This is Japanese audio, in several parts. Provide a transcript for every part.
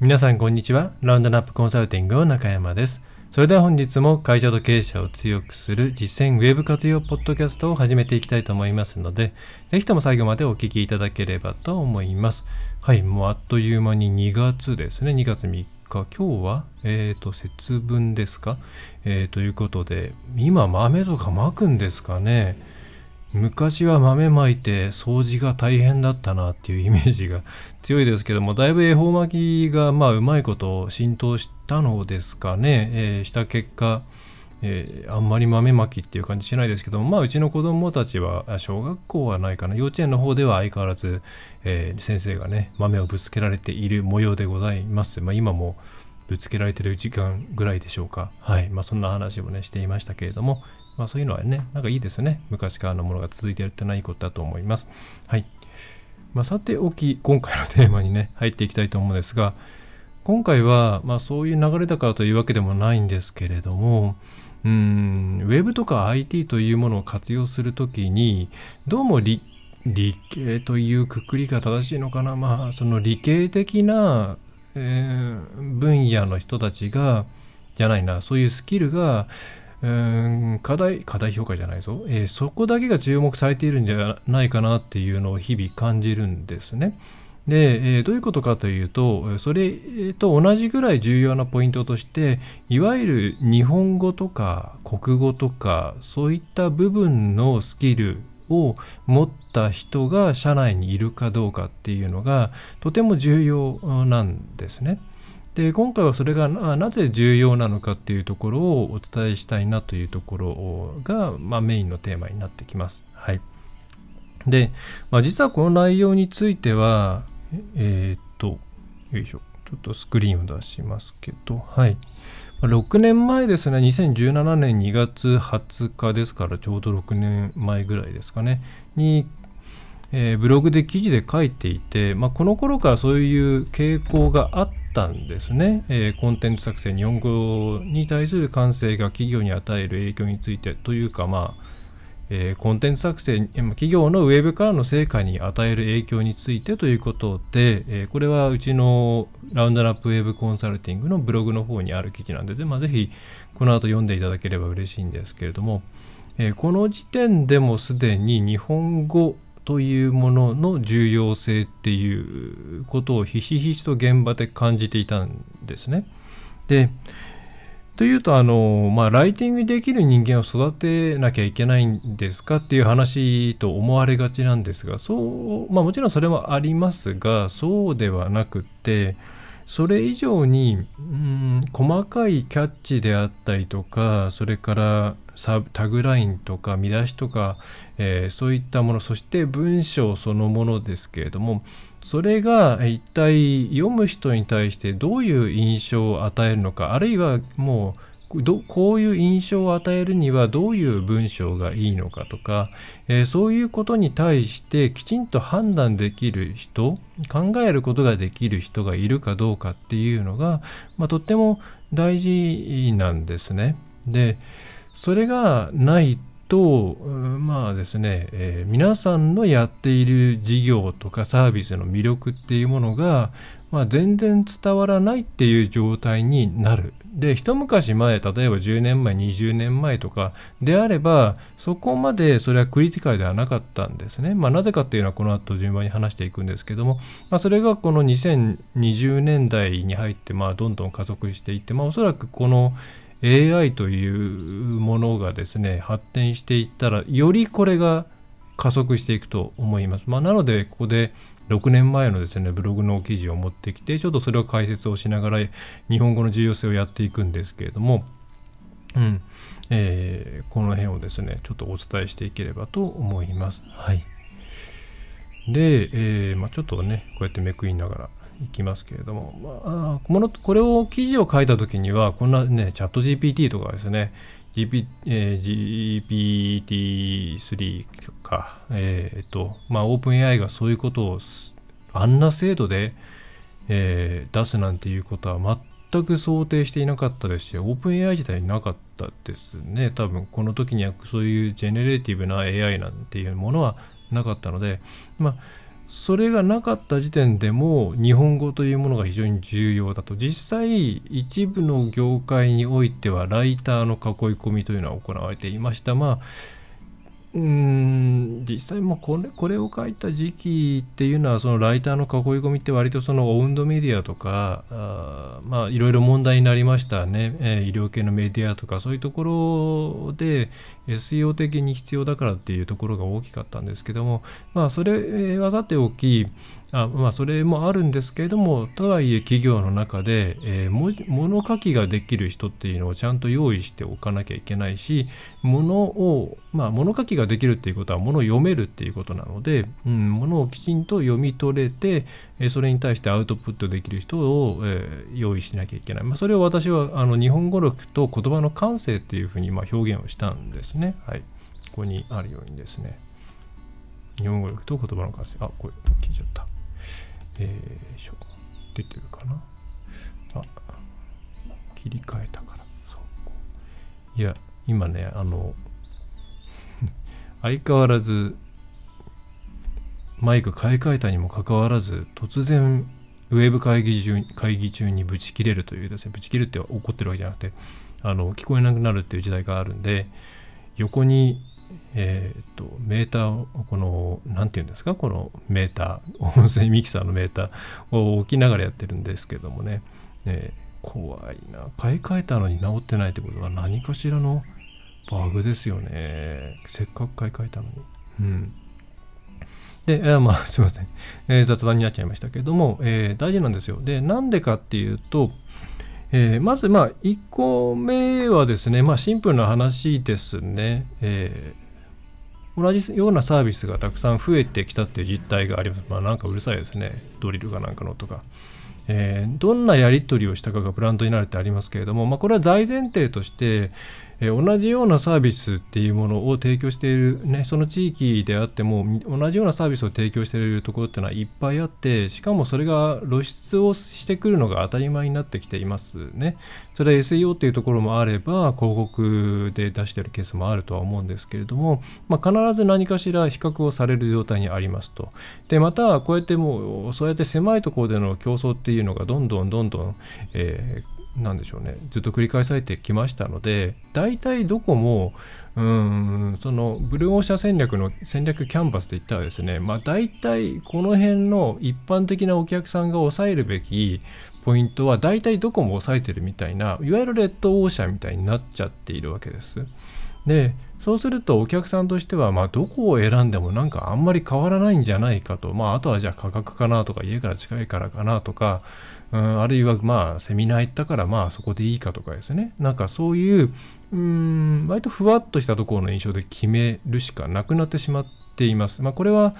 皆さんこんにちは。ラウンドナップコンサルティングの中山です。それでは本日も会社と経営者を強くする実践ウェブ活用ポッドキャストを始めていきたいと思いますので、ぜひとも最後までお聞きいただければと思います。はい、もうあっという間に2月ですね。2月3日。今日は、えっ、と、節分ですか、えーということで、今豆とかまくんですかね？昔は豆まいて掃除が大変だったなっていうイメージが強いですけどもだいぶ恵方巻きがまあうまいこと浸透したのですかね、えーした結果、えーあんまり豆まきっていう感じしないですけどもまあうちの子供たちは小学校はないかな。幼稚園の方では相変わらず、えー先生がね豆をぶつけられている模様でございます、まあ、今もぶつけられてる時間ぐらいでしょうか。はい。まあそんな話もねしていましたけれども。まあそういうのはね、なんかいいですね。昔からのものが続いてるってのはいいことだと思います。はい。まあ、さておき、今回のテーマにね、入っていきたいと思うんですが、今回は、まあそういう流れだからというわけでもないんですけれども、うーん、ウェブとか IT というものを活用するときに、どうも理理系というくくりが正しいのかな、まあその理系的な、えー分野の人たちが、じゃないな、そういうスキルが、うん課題課題評価じゃないぞ、えーそこだけが注目されているんじゃないかなっていうのを日々感じるんですね。で、えーどういうことかというとそれと同じぐらい重要なポイントとしていわゆる日本語とか国語とかそういった部分のスキルを持った人が社内にいるかどうかっていうのがとても重要なんですね。で今回はそれがなぜ重要なのかっていうところをお伝えしたいなというところが、まあ、メインのテーマになってきます。はい、で、まあ、実はこの内容についてはえーっとよいしょ。ちょっとスクリーンを出しますけどはい。6年前ですね。2017年2月20日ですからちょうど6年前ぐらいですかね。にえーブログで記事で書いていて、まあ、この頃からそういう傾向があったんですね、えーコンテンツ作成日本語に対する感性が企業に与える影響についてというかまあえーコンテンツ作成企業のウェブからの成果に与える影響についてということで、えーこれはうちのラウンドラップウェブコンサルティングのブログの方にある記事なんで、ぜまあ、ぜひこの後読んでいただければ嬉しいんですけれども、えーこの時点でもすでに日本語というものの重要性っていうことをひしひしと現場で感じていたんですね。でというとあの、まあ、ライティングできる人間を育てなきゃいけないんですかっていう話と思われがちなんですがそう、まあ、もちろんそれはありますがそうではなくってそれ以上にうん細かいキャッチであったりとかそれからサタグラインとか見出しとか、えーそういったものそして文章そのものですけれどもそれが一体読む人に対してどういう印象を与えるのかあるいはもうどこういう印象を与えるにはどういう文章がいいのかとか、えーそういうことに対してきちんと判断できる人考えることができる人がいるかどうかっていうのが、まあ、とっても大事なんですね。でそれがないとまあですね、えー皆さんのやっている事業とかサービスの魅力っていうものが、まあ、全然伝わらないっていう状態になる。で一昔前例えば10年前20年前とかであればそこまでそれはクリティカルではなかったんですね。まあ、なぜかっていうのはこの後順番に話していくんですけども、まあ、それがこの2020年代に入ってまあどんどん加速していって、まあ、おそらくこの AI というものがですね発展していったらよりこれが加速していくと思います。まあ、なのでここで6年前のですねブログの記事を持ってきてちょっとそれを解説をしながら日本語の重要性をやっていくんですけれども、うんえーこの辺をですねちょっとお伝えしていければと思います。はい、で、えーまあ、ちょっとねこうやってめくりながらいきますけれども、まあ、このこれを記事を書いた時にはこんなねチャット GPT とかですね GP えー GPT-3 か、えーっと、まあ、OpenAI がそういうことをあんな精度で、えー出すなんていうことは全く想定していなかったですし、OpenAI 自体なかったですね。多分、この時にはそういう generative な AI なんていうものはなかったので、まあ、それがなかった時点でも日本語というものが非常に重要だと。実際一部の業界においてはライターの囲い込みというのは行われていました。まあうん実際もこれこれを書いた時期っていうのはそのライターの囲い込みって割とそのオウンドメディアとかあまあいろいろ問題になりましたね、え、医療系のメディアとかそういうところで SEO 的に必要だからっていうところが大きかったんですけどもまあそれはさておきあまあそれもあるんですけれどもとはいえ企業の中で、えー、物書きができる人っていうのをちゃんと用意しておかなきゃいけないし物をまあ物書きができるっていうことは物を読めるっていうことなので、うん、物をきちんと読み取れて、えー、それに対してアウトプットできる人を、えー、用意しなきゃいけない、まあ、それを私はあの日本語力と言葉の感性っていうふうにまあ表現をしたんですね。はい。ここにあるようにですね。日本語力と言葉の感性。あこれ聞いちゃった。えー、しょ出てるかな。あ切り替えたから。そういや今ねあの 相変わらずマイク買い替えたにもかかわらず突然ウェブ会議中会議中にブチ切れるというですねブチ切るって怒ってるわけじゃなくてあの聞こえなくなるっていう時代があるんで横にえー、っとメーターをこの何て言うんですか？このメーター音声ミキサーのメーターを置きながらやってるんですけどもね、えー、怖いな。買い替えたのに治ってないってことは何かしらのバグですよね。せっかく買い替えたのに。うん。で、えー、まあ すいません、えー、雑談になっちゃいましたけども、えー、大事なんですよ。でなんでかっていうとえー、まず、まあ、1個目はですね、まあ、シンプルな話ですね、えー、同じようなサービスがたくさん増えてきたっていう実態があります。まあ、なんかうるさいですね。ドリルかなんかのとか。えー、どんなやり取りをしたかがブランドになるってありますけれども、まあ、これは大前提として、え同じようなサービスっていうものを提供している、ね、その地域であっても同じようなサービスを提供しているところっていうのはいっぱいあってしかもそれが露出をしてくるのが当たり前になってきていますね。それは SEO っていうところもあれば広告で出しているケースもあるとは思うんですけれども、まあ、必ず何かしら比較をされる状態にありますと。でまたこうやってもうそうやって狭いところでの競争っていうのがどんどんどんどん、えーなんでしょうねずっと繰り返されてきましたので大体どこもうんそのブルーオーシャン戦略の戦略キャンバスといったらですねまあ大体この辺の一般的なお客さんが抑えるべきポイントは大体どこも抑えてるみたいないわゆるレッドオーシャンみたいになっちゃっているわけです。でそうするとお客さんとしては、まあ、どこを選んでもなんかあんまり変わらないんじゃないかと、まあ、あとはじゃあ価格かなとか家から近いからかなとか、うん、あるいはまあセミナー行ったからまあそこでいいかとかですねなんかそういううん割とふわっとしたところの印象で決めるしかなくなってしまっています。まあ、これは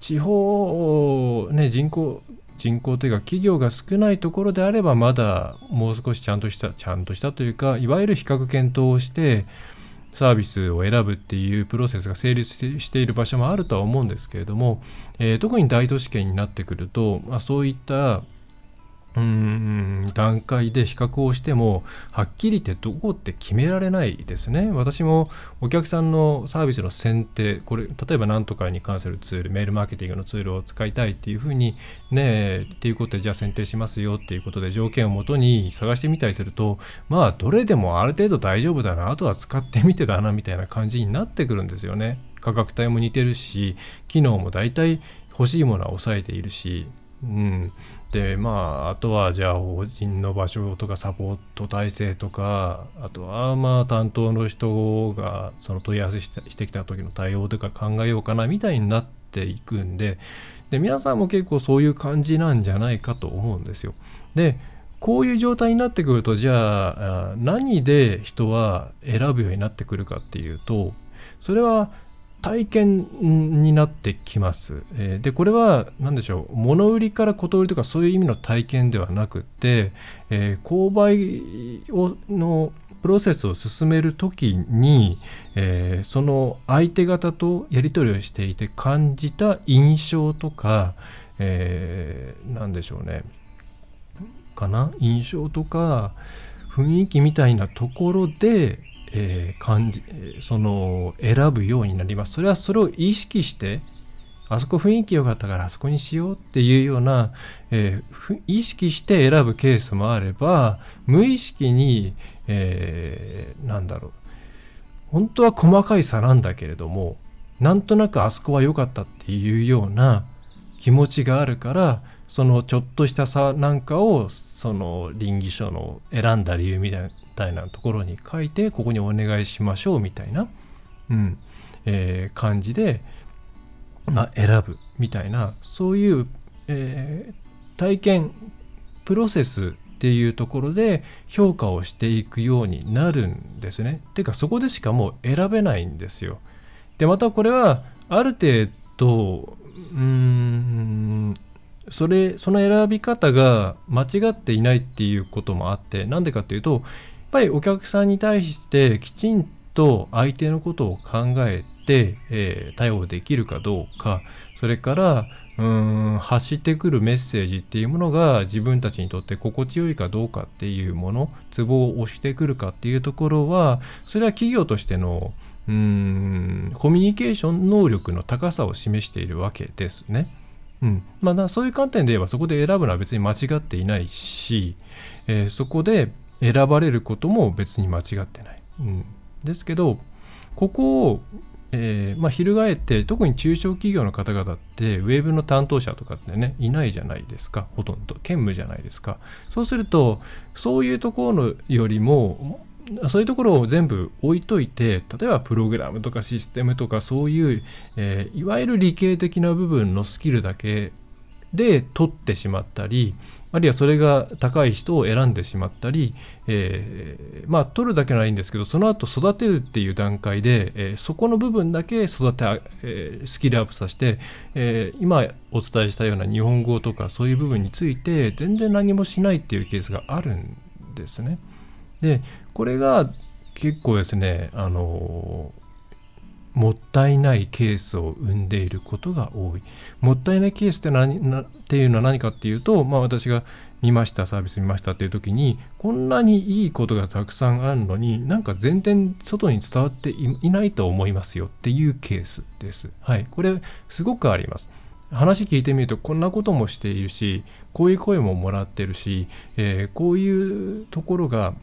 地方、ね、人口人口というか企業が少ないところであればまだもう少しちゃんとしたちゃんとしたというかいわゆる比較検討をしてサービスを選ぶっていうプロセスが成立している場所もあるとは思うんですけれども、えー、特に大都市圏になってくると、まあ、そういったうん段階で比較をしてもはっきり言ってどこって決められないですね。私もお客さんのサービスの選定これ例えば何とかに関するツールメールマーケティングのツールを使いたいっていうふうにねっていうことでじゃあ選定しますよっていうことで条件をもとに探してみたりするとまあどれでもある程度大丈夫だなあとは使ってみてだなみたいな感じになってくるんですよね。価格帯も似てるし機能も大体欲しいものは抑えているしうん、でまああとはじゃあ法人の場所とかサポート体制とかあとはまあ担当の人がその問い合わせしてしてきた時の対応とか考えようかなみたいになっていくんでで皆さんも結構そういう感じなんじゃないかと思うんですよ。でこういう状態になってくるとじゃあ何で人は選ぶようになってくるかっていうとそれは体験になってきます。えー、でこれは何でしょう。物売りからこと売りとかそういう意味の体験ではなくて、えー、購買をのプロセスを進める時に、えー、その相手方とやり取りをしていて感じた印象とか、え、何でしょうね。かな？印象とか雰囲気みたいなところでえー、感じその選ぶようになります。それはそれを意識してあそこ雰囲気良かったからあそこにしようっていうような、えー、意識して選ぶケースもあれば無意識に、えー、なんだろう本当は細かい差なんだけれどもなんとなくあそこは良かったっていうような気持ちがあるからそのちょっとした差なんかをその倫理書の選んだ理由みたいたいなところに書いてここにお願いしましょうみたいな、うんえー、感じで、まあ、選ぶみたいなそういう、えー、体験プロセスっていうところで評価をしていくようになるんですね。てかそこでしかもう選べないんですよ。でまたこれはある程度うーんそれその選び方が間違っていないっていうこともあってなんでかっていうとぱりお客さんに対してきちんと相手のことを考えて、えー、対応できるかどうかそれからうん発してくるメッセージっていうものが自分たちにとって心地よいかどうかっていうものツボを押してくるかっていうところはそれは企業としてのうんコミュニケーション能力の高さを示しているわけですね。うんまあ、そういう観点で言えばそこで選ぶのは別に間違っていないし、えー、そこで選ばれることも別に間違ってない。うん、ですけどここをえー、まあ、翻って特に中小企業の方々ってウェブの担当者とかってねいないじゃないですか。ほとんど。兼務じゃないですか。そうするとそういうところよりもそういうところを全部置いといて例えばプログラムとかシステムとかそういう、えー、いわゆる理系的な部分のスキルだけで取ってしまったりあるいはそれが高い人を選んでしまったり、えー、まあ取るだけならいいんですけどその後育てるっていう段階で、えー、そこの部分だけ育て、えー、スキルアップさせて、え今お伝えしたような日本語とかそういう部分について全然何もしないっていうケースがあるんですね。でこれが結構ですねあのもったいないケースを生んでいることが多い。もったいないケースって何なっていうのは何かっていうと、まあ、私が見ましたサービス見ましたっていう時にこんなにいいことがたくさんあるのになんか全然外に伝わっていないと思いますよっていうケースです。はい、これすごくあります。話聞いてみるとこんなこともしているしこういう声ももらってるし、えー、こういうところが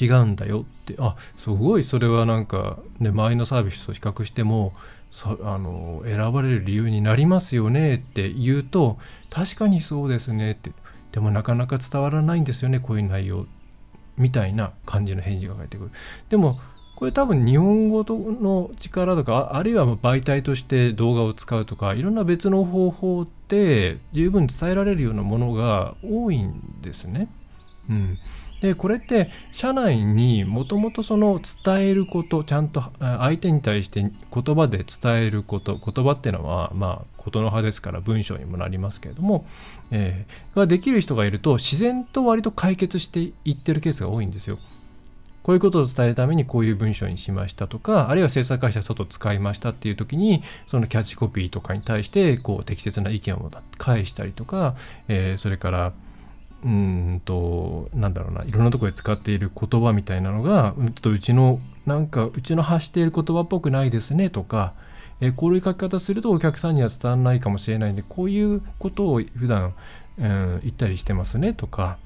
違うんだよって。あすごいそれはなんか、ね、周りのサービスと比較してもあの選ばれる理由になりますよねって言うと確かにそうですねって。でもなかなか伝わらないんですよねこういう内容みたいな感じの返事が返ってくる。でもこれ多分日本語の力とかあるいは媒体として動画を使うとかいろんな別の方法って十分伝えられるようなものが多いんですね。うん、でこれって社内にもともとその伝えることちゃんと相手に対して言葉で伝えること言葉っていうのはまあ言の葉ですから文章にもなりますけれども、えー、ができる人がいると自然と割と解決していってるケースが多いんですよ。こういうことを伝えるためにこういう文章にしましたとかあるいは制作会社外使いましたっていう時にそのキャッチコピーとかに対してこう適切な意見を返したりとか、えー、それからうんとなんだろうないろんなところで使っている言葉みたいなのがちょっとうちのなんかうちの発している言葉っぽくないですねとか、えこういう書き方するとお客さんには伝わらないかもしれないんでこういうことを普段、うん、言ったりしてますねとか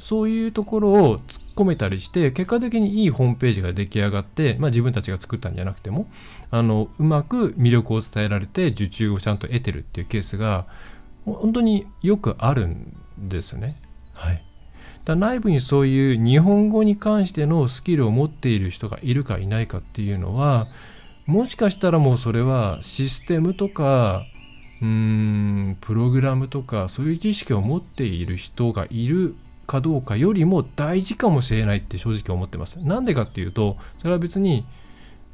そういうところを突っ込めたりして結果的にいいホームページが出来上がって、まあ、自分たちが作ったんじゃなくてもあのうまく魅力を伝えられて受注をちゃんと得てるっていうケースが本当によくあるんですね。はい、だ内部にそういう日本語に関してのスキルを持っている人がいるかいないかっていうのはもしかしたらもうそれはシステムとかうーんプログラムとかそういう知識を持っている人がいるかどうかよりも大事かもしれないって正直思ってます。なんでかっていうとそれは別に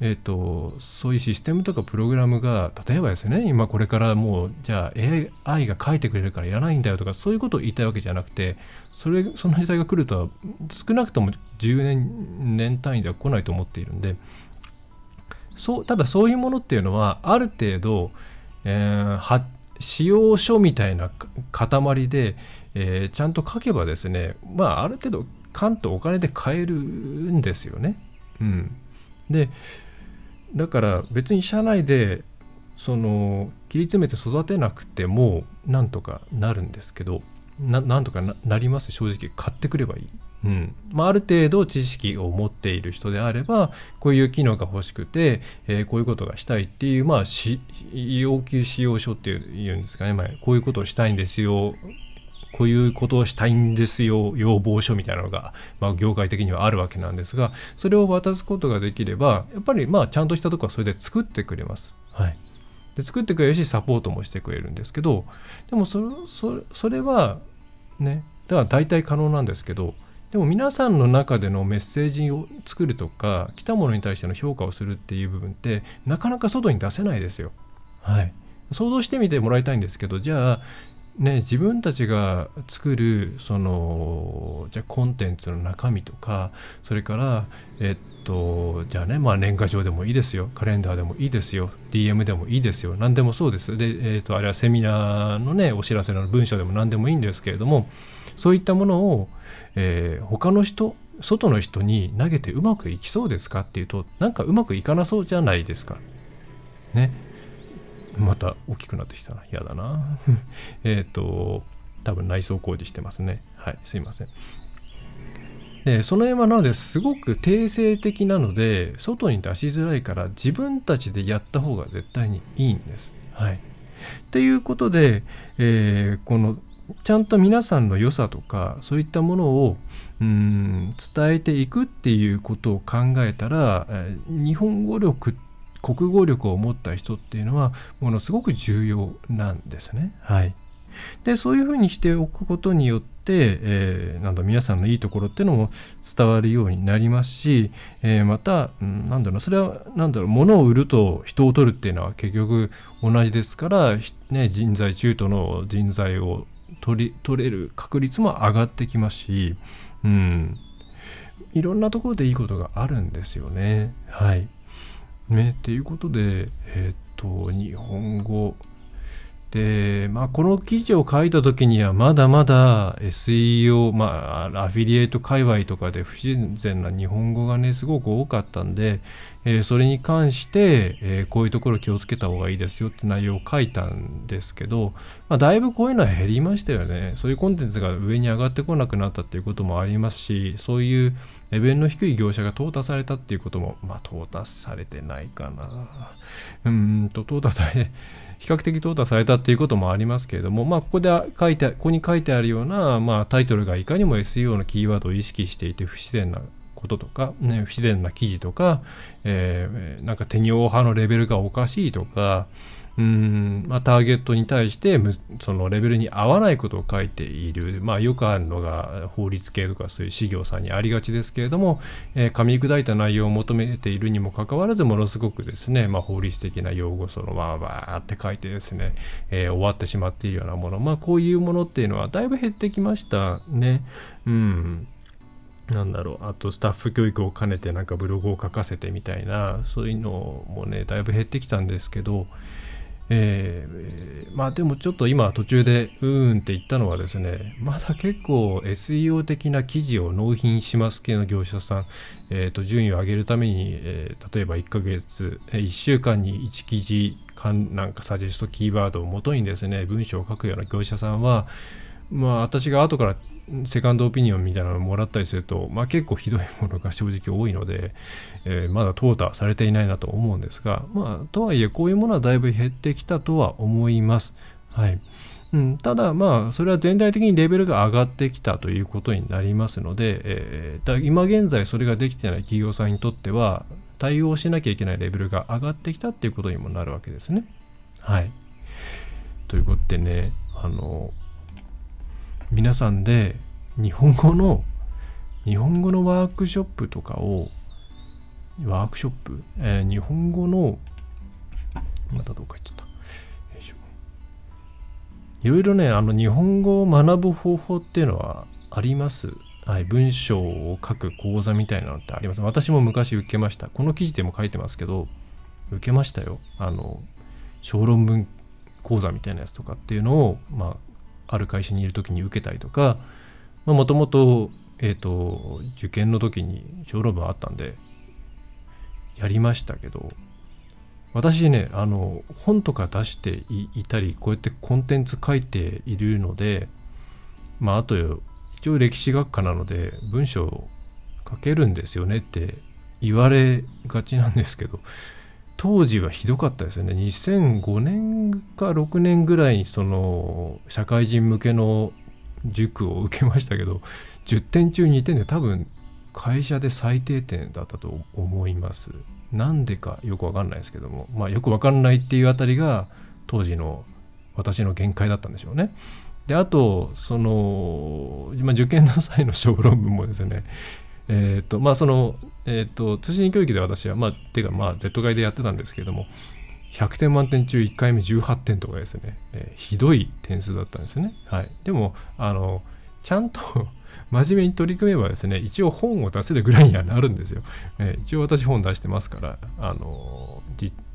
えーと、そういうシステムとかプログラムが例えばですね今これからもうじゃあ AI が書いてくれるからいらないんだよとかそういうことを言いたいわけじゃなくてそれその時代が来るとは少なくとも10年年単位では来ないと思っているんでそうただそういうものっていうのはある程度、えー、使用書みたいな塊で、えー、ちゃんと書けばですねまあある程度関とお金で買えるんですよね。うん、でだから別に社内でその切り詰めて育てなくてもなんとかなるんですけどなんとかなります？正直買ってくればいい。うん。まあ、ある程度知識を持っている人であればこういう機能が欲しくて、えー、こういうことがしたいっていう、まあ、要求使用書っていうんですかね、まあ、こういうことをしたいんですよこういうことをしたいんですよ要望書みたいなのが、まあ、業界的にはあるわけなんですがそれを渡すことができればやっぱりまあちゃんとしたとこはそれで作ってくれます。はいで作ってくれるしサポートもしてくれるんですけどでもそそそれはねだから大体可能なんですけどでも皆さんの中でのメッセージを作るとか来たものに対しての評価をするっていう部分ってなかなか外に出せないですよ。はい。想像してみてもらいたいんですけどじゃあね、自分たちが作るそのじゃコンテンツの中身とかそれからえっとじゃあねまあ年賀状でもいいですよカレンダーでもいいですよ DM でもいいですよ何でもそうです。で、えっとあれはセミナーのねお知らせの文章でも何でもいいんですけれどもそういったものを、えー、他の人外の人に投げてうまくいきそうですかっていうとなんかうまくいかなそうじゃないですか。ね。た大きくなってきたな。嫌だな。えっと、多分内装工事してますね。はい、すいません。でその辺はなのですごく定性的なので外に出しづらいから自分たちでやった方が絶対にいいんです。はい。っていうことで、えー、このちゃんと皆さんの良さとかそういったものをうん伝えていくっていうことを考えたら、え、日本語力って国語力を持った人っていうのはものすごく重要なんですね。はい、でそういうふうにしておくことによって、えー、なんだ皆さんのいいところっていうのも伝わるようになりますし、えー、また、うん、なんだろうそれは何だろう物を売ると人を取るっていうのは結局同じですから、ね、人材中途の人材を取り取れる確率も上がってきますし、うん、いろんなところでいいことがあるんですよね。はい。ね、っていうことで、えっ、と、日本語。で、まあ、この記事を書いた時には、まだまだ SEO、まあ、アフィリエイト界隈とかで不自然な日本語がね、すごく多かったんで、えー、それに関して、えー、こういうところ気をつけた方がいいですよって内容を書いたんですけど、まあ、だいぶこういうのは減りましたよね。そういうコンテンツが上に上がってこなくなったっていうこともありますし、そういうレベルの低い業者が淘汰されたっていうことも、まあ、淘汰されてないかな。うんと、淘汰され、比較的淘汰されたっていうこともありますけれども、まあ、ここで書いて、ここに書いてあるような、まあ、タイトルがいかにも SEO のキーワードを意識していて不自然なこととか、ね、不自然な記事とか、えー、なんか手にオ派のレベルがおかしいとか、うん。まあ、ターゲットに対してそのレベルに合わないことを書いている、まあ、よくあるのが法律系とかそういう事業さんにありがちですけれども、えー、噛み砕いた内容を求めているにもかかわらずものすごくですね、まあ、法律的な用語そのままバーって書いてですね、えー、終わってしまっているようなもの、まあ、こういうものっていうのはだいぶ減ってきましたね。うん。なんだろう。あとスタッフ教育を兼ねてなんかブログを書かせてみたいなそういうのもねだいぶ減ってきたんですけどえー、まあでもちょっと今途中でうーんって言ったのはですねまだ結構 SEO 的な記事を納品します系の業者さん、えー、と順位を上げるために、えー、例えば1ヶ月、1週間に1記事かなんかサジェストキーワードをもとにですね文章を書くような業者さんはまあ私が後からセカンドオピニオンみたいなのをもらったりすると、まあ、結構ひどいものが正直多いので、えー、まだ淘汰されていないなと思うんですが、まあ、とはいえこういうものはだいぶ減ってきたとは思います。はいうん、ただ、まあ、それは全体的にレベルが上がってきたということになりますので、えー、今現在それができてない企業さんにとっては、対応しなきゃいけないレベルが上がってきたっていうことにもなるわけですね。はい。ということでね、あの、皆さんで日本語の日本語のワークショップとかをワークショップ、えー、日本語のまたどうか言っちゃったよいしょいろいろねあの日本語を学ぶ方法っていうのはありますはい、文章を書く講座みたいなのってあります。私も昔受けました。この記事でも書いてますけど、受けましたよ。あの、小論文講座みたいなやつとかっていうのを、まあ、ある会社にいる時に受けたりとかもともと,、えーと、受験の時に小論文あったんでやりましたけど私ねあの本とか出していたりこうやってコンテンツ書いているのでまああと一応歴史学科なので文章を書けるんですよねって言われがちなんですけど当時はひどかったですよね。2005年か6年ぐらいにその社会人向けの塾を受けましたけど10点中2点で多分会社で最低点だったと思います。なんでかよくわかんないですけども。まあよくわかんないっていうあたりが当時の私の限界だったんでしょうね。であとその今受験の際の小論文もですねえっ、ー、とまあそのえっ、ー、と通信教育で私はまあてかまあ Z 外でやってたんですけども100点満点中1回目18点とかですね、えー、ひどい点数だったんですね。はい。でもあのちゃんと 真面目に取り組めばですね一応本を出せるぐらいにはなるんですよ、えー、一応私本出してますからあの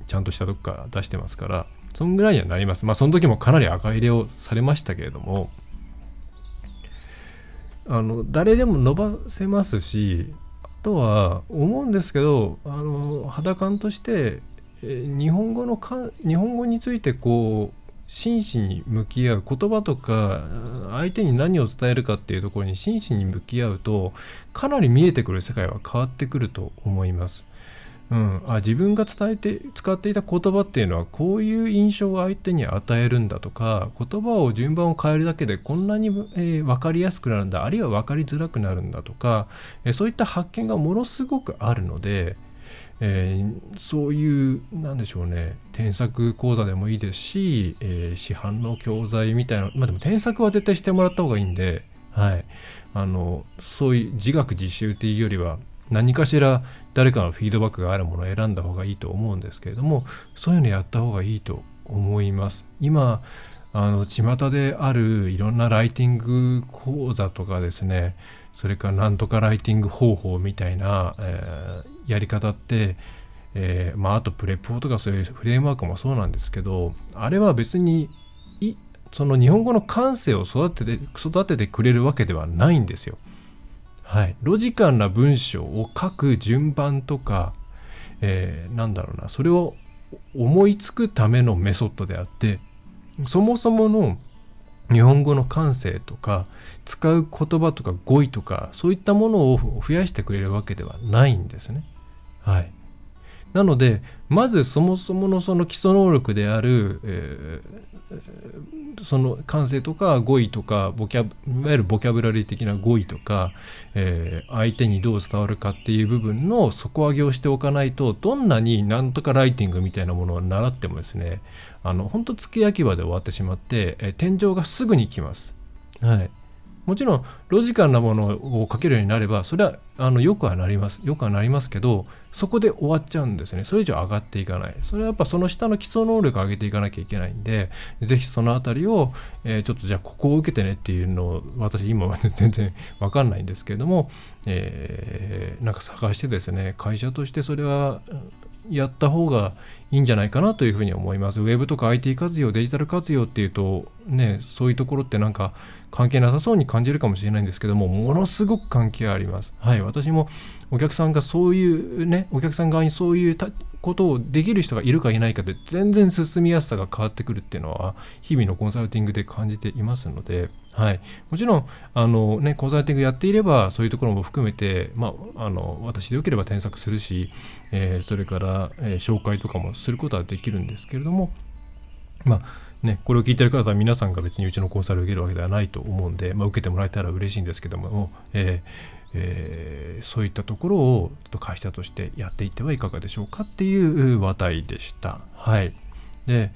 ちゃんとしたとこから出してますからそんぐらいにはなります。まあ、その時もかなり赤入れをされましたけれども、あの、誰でも伸ばせますし、あとは思うんですけど、あの、肌感として、え日本語のか、日本語についてこう、真摯に向き合う言葉とか相手に何を伝えるかっていうところに真摯に向き合うとかなり見えてくる世界は変わってくると思います。うん、あ自分が伝えて使っていた言葉っていうのはこういう印象を相手に与えるんだとか言葉を順番を変えるだけでこんなに、えー、分かりやすくなるんだあるいは分かりづらくなるんだとか、えー、そういった発見がものすごくあるので、えー、そういうなんでしょうね添削講座でもいいですし、え市販の教材みたいなまあでも添削は絶対してもらった方がいいんで、はい、あのそういう自学自習っていうよりは何かしら誰かのフィードバックがあるものを選んだ方がいいと思うんですけれどもそういうのやった方がいいと思います今あの巷であるいろんなライティング講座とかですねそれからなんとかライティング方法みたいな、えー、やり方って、えー、まああとプレポーとかそういうフレームワークもそうなんですけどあれは別にその日本語の感性を育てて育ててくれるわけではないんですよ。はい、ロジカルな文章を書く順番とか、えー、なんだろうな。それを思いつくためのメソッドであってそもそもの日本語の感性とか使う言葉とか語彙とかそういったものを増やしてくれるわけではないんですね。はい、なのでまずそもそものその基礎能力である、えーその感性とか語彙とかボキャいわゆるボキャブラリー的な語彙とか、えー、相手にどう伝わるかっていう部分の底上げをしておかないとどんなになんとかライティングみたいなものを習ってもですねあの本当付け焼き場で終わってしまって、えー、天井がすぐに来ます。はいもちろんロジカルなものを書けるようになればそれはあのよくはなります。よくはなりますけどそこで終わっちゃうんですね。それ以上上がっていかない。それはやっぱその下の基礎能力を上げていかなきゃいけないんでぜひそのあたりを、えー、ちょっとじゃあここを受けてねっていうのを私今は全然わかんないんですけれども、えー、なんか探してですね会社としてそれはやった方がいいんじゃないかなというふうに思います。ウェブとか IT 活用、デジタル活用っていうと、ね、そういうところってなんか関係なさそうに感じるかもしれないんですけども、ものすごく関係あります。はい、私もお客さんがそういうね、お客さん側にそういうことをできる人がいるかいないかで全然進みやすさが変わってくるっていうのは、日々のコンサルティングで感じていますので、はい、もちろんあの、ね、コンサルティングやっていればそういうところも含めて、まあ、あの私でよければ添削するし、えー、それから、えー、紹介とかもすることはできるんですけれども、まあね、これを聞いてる方は皆さんが別にうちのコンサルを受けるわけではないと思うんで、まあ、受けてもらえたら嬉しいんですけども、えーえー、そういったところをちょっと会社としてやっていってはいかがでしょうかっていう話題でした。はい、で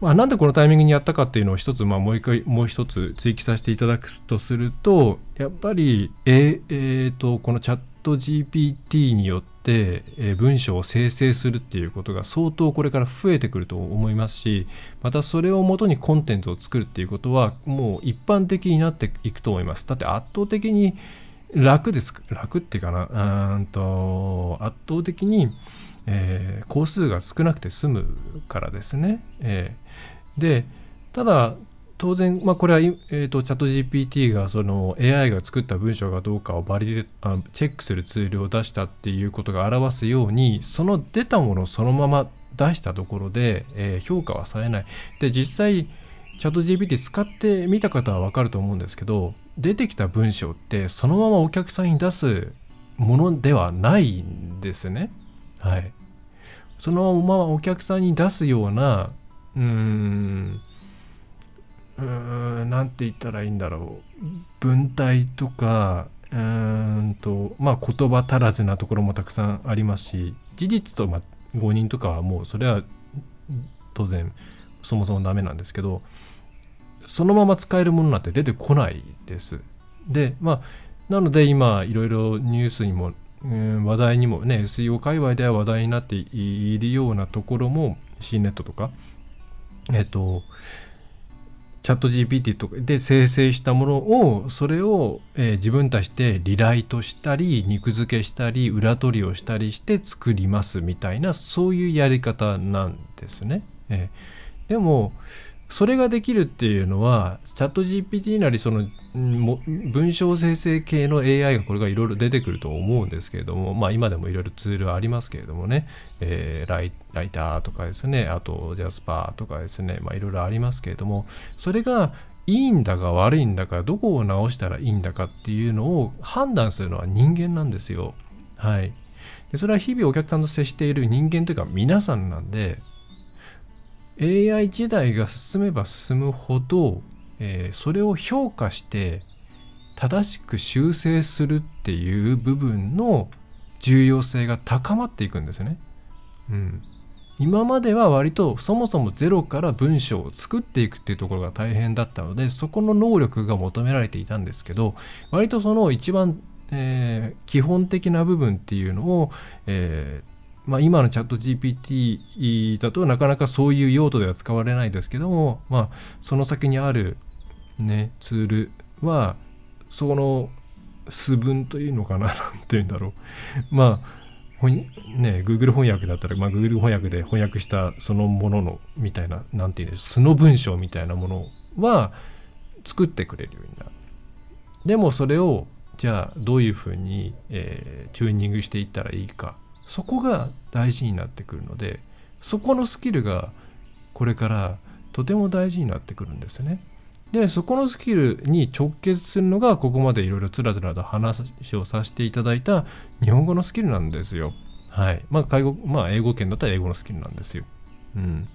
まあ、なんでこのタイミングにやったかっていうのを一つ、まあ、もう一回もう一つ追記させていただくとするとやっぱり、ええー、とこのチャットト GPT によって、え文章を生成するっていうことが相当これから増えてくると思いますしまたそれをもとにコンテンツを作るっていうことはもう一般的になっていくと思います。だって圧倒的に楽です楽っていうかなうんと圧倒的にえー、工数が少なくて済むからですね。えー、でただ当然、まあ、これは、えーと、チャット GPT がその AI が作った文章がどうかをバリあチェックするツールを出したっていうことが表すようにその出たものをそのまま出したところで、えー、評価はされない。で、実際、チャット GPT 使ってみた方はわかると思うんですけど、出てきた文章ってそのままお客さんに出すものではないんですね。はい。そのままお客さんに出すような、うーん、うーん、なんて言ったらいいんだろう。文体とか、うんと、まあ言葉足らずなところもたくさんありますし、事実と、まあ、誤認とかはもうそれは当然そもそもダメなんですけど、そのまま使えるものなんて出てこないです。で、まあ、なので今いろいろニュースにも、話題にもね SEO 界隈では話題になっているようなところも C ネットとかえっとチャット GPT とかで生成したものをそれを、えー、自分たちでリライトしたり肉付けしたり裏取りをしたりして作りますみたいなそういうやり方なんですね。えー、でもそれができるっていうのはチャット GPT なりその文章生成系の AI がこれがいろいろ出てくると思うんですけれども、まあ今でもいろいろツールありますけれどもね、えー、ライターとかですね、あとジャスパーとかですね、まあいろいろありますけれども、それがいいんだか悪いんだか、どこを直したらいいんだかっていうのを判断するのは人間なんですよ。はい。でそれは日々お客さんと接している人間というか皆さんなんで、AI 時代が進めば進むほどえー、それを評価して正しく修正するっていう部分の重要性が高まっていくんですね。うん、今までは割とそもそもゼロから文章を作っていくっていうところが大変だったのでそこの能力が求められていたんですけど割とその一番、えー、基本的な部分っていうのを、えーまあ、今のチャット GPT だとなかなかそういう用途では使われないですけども、まあ、その先にあるね、ツールはその素文というのかな なんていうんだろう。まあね Google 翻訳だったら、まあ、Google 翻訳で翻訳したそのもののみたいな何て言うんでしょう素の文章みたいなものは作ってくれるようになる。でもそれをじゃあどういうふうに、えー、チューニングしていったらいいかそこが大事になってくるのでそこのスキルがこれからとても大事になってくるんですね。でそこのスキルに直結するのがここまでいろいろつらつらと話をさせていただいた日本語のスキルなんですよ。はい。まあ、介護、まあ、英語圏だったら英語のスキルなんですよ。うん。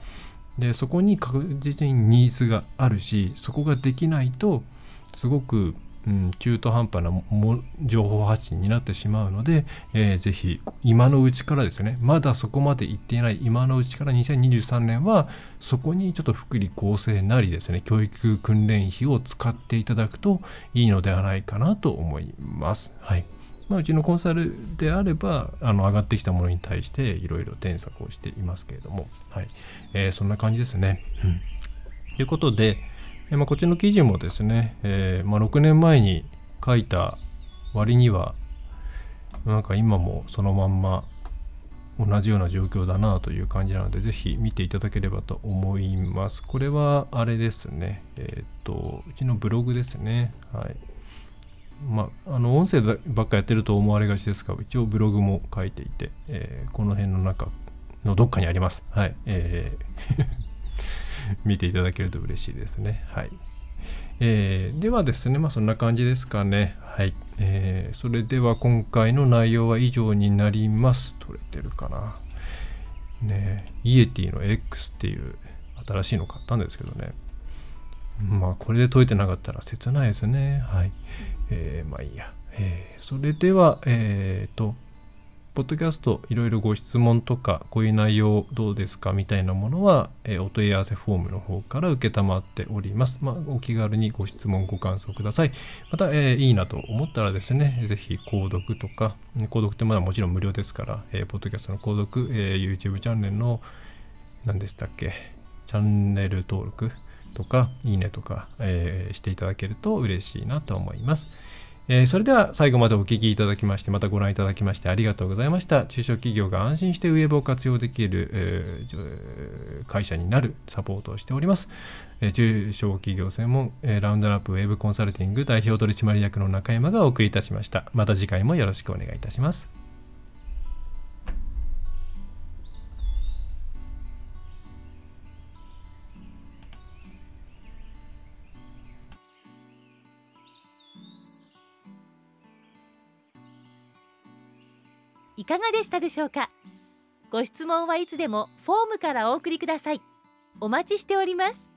で、そこに確実にニーズがあるし、そこができないと、すごくん、中途半端なも情報発信になってしまうので、えー、ぜひ今のうちからですねまだそこまで行っていない今のうちから2023年はそこにちょっと福利厚生なりですね教育訓練費を使っていただくといいのではないかなと思います。はいまあ、うちのコンサルであればあの上がってきたものに対していろいろ添削をしていますけれども、はいえー、そんな感じですね。うん、ということで、えまあ、こっちの記事もですね、えー、まあ、6年前に書いた割にはなんか今もそのまんま同じような状況だなという感じなので、ぜひ見ていただければと思います。これはあれですね。えっ、と、うちのブログですね。はい。まあ、あの、音声ばっかやってると思われがちですが、一応ブログも書いていて、えー、この辺の中のどっかにあります。はい。えー 見ていただけると嬉しいですね。はい。えー、ではですね、まあそんな感じですかね。はい。えー、それでは今回の内容は以上になります。取れてるかな。ねイエティの X っていう新しいの買ったんですけどね。まあこれで解いてなかったら切ないですね。はい。えー、まあいいや。えー、それでは、えっ、ー、と、ポッドキャストいろいろご質問とかこういう内容どうですかみたいなものは、えー、お問い合わせフォームの方から受けっております。まあ、お気軽にご質問ご感想ください。また、えー、いいなと思ったらですね、ぜひ購読とか、購読ってまだもちろん無料ですから、えー、ポッドキャストの購読、えー、YouTube チャンネルの何でしたっけ、チャンネル登録とか、いいねとか、えー、していただけると嬉しいなと思います。えー、それでは最後までお聞きいただきまして、またご覧いただきましてありがとうございました。中小企業が安心してウェブを活用できる、えー、会社になるサポートをしております。えー、中小企業専門、え、ラウンドラップウェブコンサルティング代表取締役の中山がお送りいたしました。また次回もよろしくお願いいたします。かがでしたでしょうか？ご質問はいつでもフォームからお送りください。お待ちしております。